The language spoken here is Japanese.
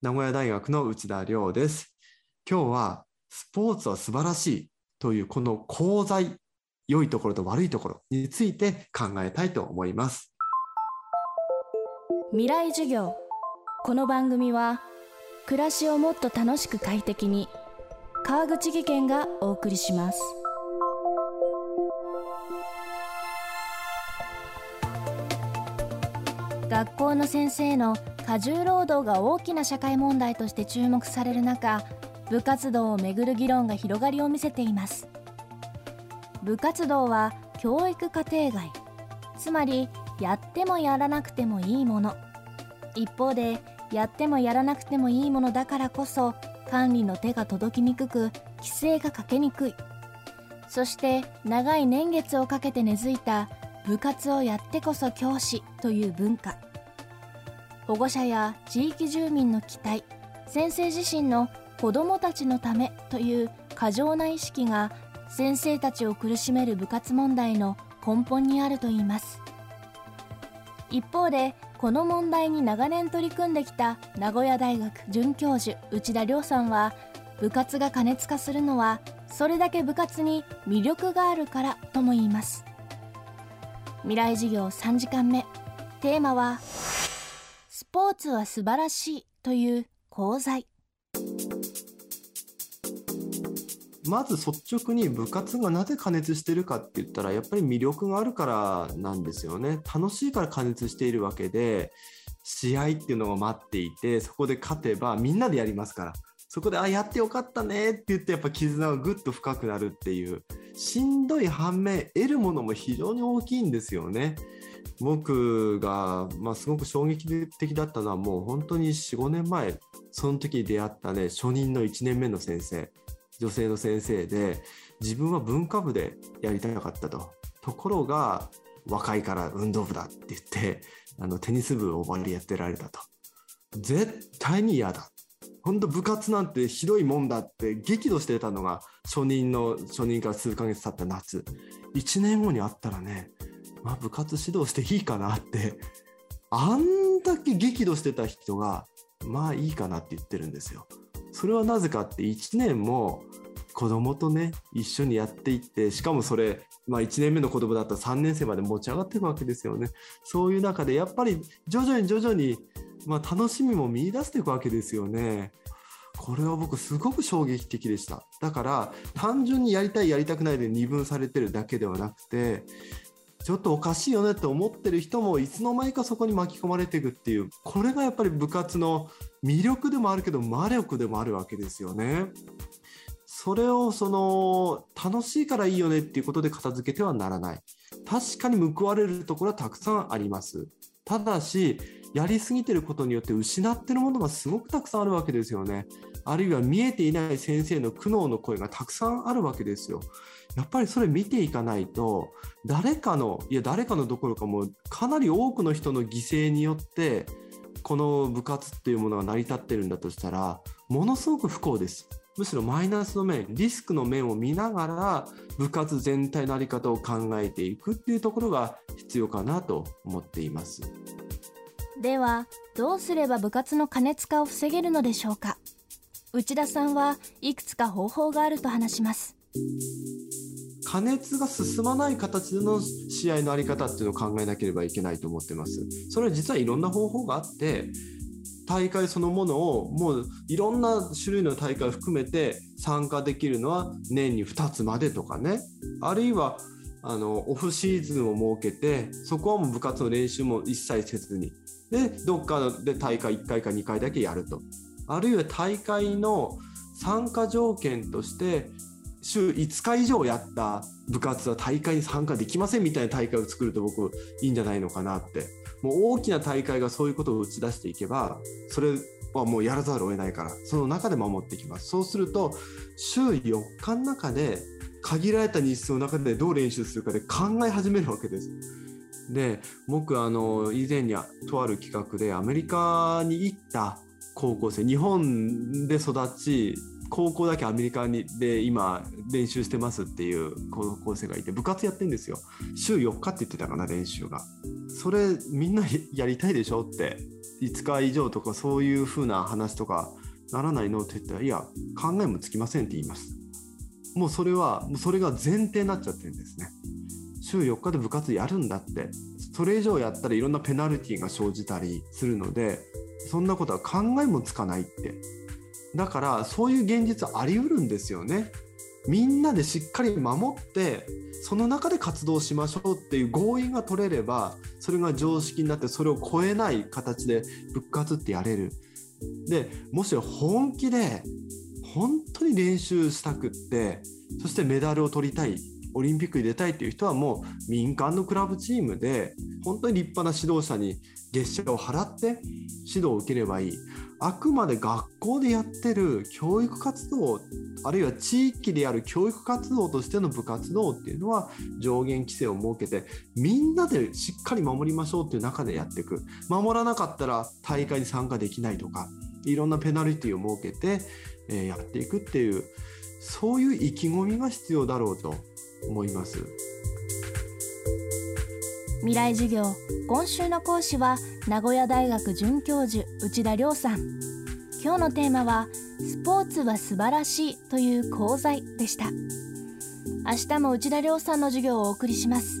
名古屋大学の内田亮です。今日はスポーツは素晴らしいというこの功罪、良いところと悪いところについて考えたいと思います。未来授業。この番組は暮らしをもっと楽しく快適に川口義賢がお送りします。学校の先生の過重労働が大きな社会問題として注目される中部活動をめぐる議論が広がりを見せています。部活動は教育課程外つまりやってもやらなくてもいいもの。一方でやってもやらなくてもいいものだからこそ管理の手が届きにくく規制がかけにくい。そして長い年月をかけて根付いた部活をやってこそ教師という文化。保護者や地域住民の期待先生自身の子どもたちのためという過剰な意識が先生たちを苦しめる部活問題の根本にあるといいます。一方でこの問題に長年取り組んできた名古屋大学准教授内田亮さんは部活が過熱化するのはそれだけ部活に魅力があるからとも言います。未来授業3時間目。テーマはスポーツは素晴らしいという講座まず率直に部活がなぜ加熱してるかって言ったらやっぱり魅力があるからなんですよね。楽しいから加熱しているわけで試合っていうのが待っていてそこで勝てばみんなでやりますから。そこであやってよかったねって言ってやっぱ絆がぐっと深くなるっていう。しんどい反面得るものも非常に大きいんですよね。僕が、まあ、すごく衝撃的だったのはもう本当に45年前その時に出会ったね初任の1年目の先生女性の先生で自分は文化部でやりたかったと。ところが若いから運動部だって言ってあのテニス部を終わりやってられたと。絶対に嫌だ。本当部活なんてひどいもんだって激怒してたのが初任の初任から数ヶ月経った夏1年後に会ったらねまあ、部活指導していいかなってあんだけ激怒してた人がまあいいかなって言ってるんですよ。それはなぜかって1年も子供とね一緒にやっていってしかもそれ、まあ、1年目の子供だったら3年生まで持ち上がっていくわけですよね。そういう中でやっぱり徐々に徐々に、まあ、楽しみも見いだしていくわけですよね。これは僕すごく衝撃的でしただから単純にやりたいやりたくないで二分されてるだけではなくてちょっとおかしいよねって思ってる人もいつの間にかそこに巻き込まれていくっていうこれがやっぱり部活の魅力でもあるけど魔力でもあるわけですよね。それをその楽しいからいいよねっていうことで片付けてはならない。確かに報われるところはたくさんあります。ただし、やりすぎてることによって失ってるものがすごくたくさんあるわけですよね。あるいは見えていない先生の苦悩の声がたくさんあるわけですよ。やっぱりそれ見ていかないと誰かのいや誰かのどころかもうかなり多くの人の犠牲によってこの部活っていうものが成り立ってるんだとしたらものすごく不幸です。むしろマイナスの面リスクの面を見ながら部活全体の在り方を考えていくっていうところが必要かなと思っています。ではどうすれば部活の過熱化を防げるのでしょうか？内田さんはいくつか方法があると話します。加熱が進まない形での試合の在り方っていうのを考えなければいけないと思ってます。それは実はいろんな方法があって大会そのものをもういろんな種類の大会を含めて参加できるのは年に2つまでとかね。あるいはあのオフシーズンを設けてそこはもう部活の練習も一切せずに。でどっかで大会1回か2回だけやると。あるいは大会の参加条件として週5日以上やった部活は大会に参加できませんみたいな大会を作ると僕いいんじゃないのかなって。もう大きな大会がそういうことを打ち出していけばそれはもうやらざるを得ないからその中で守っていきます。そうすると週4日の中で限られた日数の中でどう練習するかで考え始めるわけです。で僕あの以前にとある企画でアメリカに行った高校生日本で育ち高校だけアメリカにで今練習してますっていう高校生がいて部活やってるんですよ。週4日って言ってたかな練習が。それみんなやりたいでしょって5日以上とかそういう風な話とかならないのって言ったらいや考えもつきませんって言います。もうそれはもうそれが前提になっちゃってるんですね。週4日で部活やるんだって。それ以上やったらいろんなペナルティーが生じたりするのでそんなことは考えもつかないって。だからそういう現実あり得るんですよね。みんなでしっかり守ってその中で活動しましょうっていう合意が取れればそれが常識になってそれを超えない形で復活ってやれる。でもし本気で本当に練習したくってそしてメダルを取りたいオリンピックに出たいっていう人はもう民間のクラブチームで本当に立派な指導者に月謝を払って指導を受ければいい。あくまで学校でやってる教育活動あるいは地域でやる教育活動としての部活動っていうのは上限規制を設けてみんなでしっかり守りましょうっていう中でやっていく。守らなかったら大会に参加できないとかいろんなペナルティを設けて、やっていくっていうそういう意気込みが必要だろうと。思います。未来授業今週の講師は名古屋大学准教授内田亮さん。今日のテーマはスポーツは素晴らしいという講座でした。明日も内田亮さんの授業をお送りします。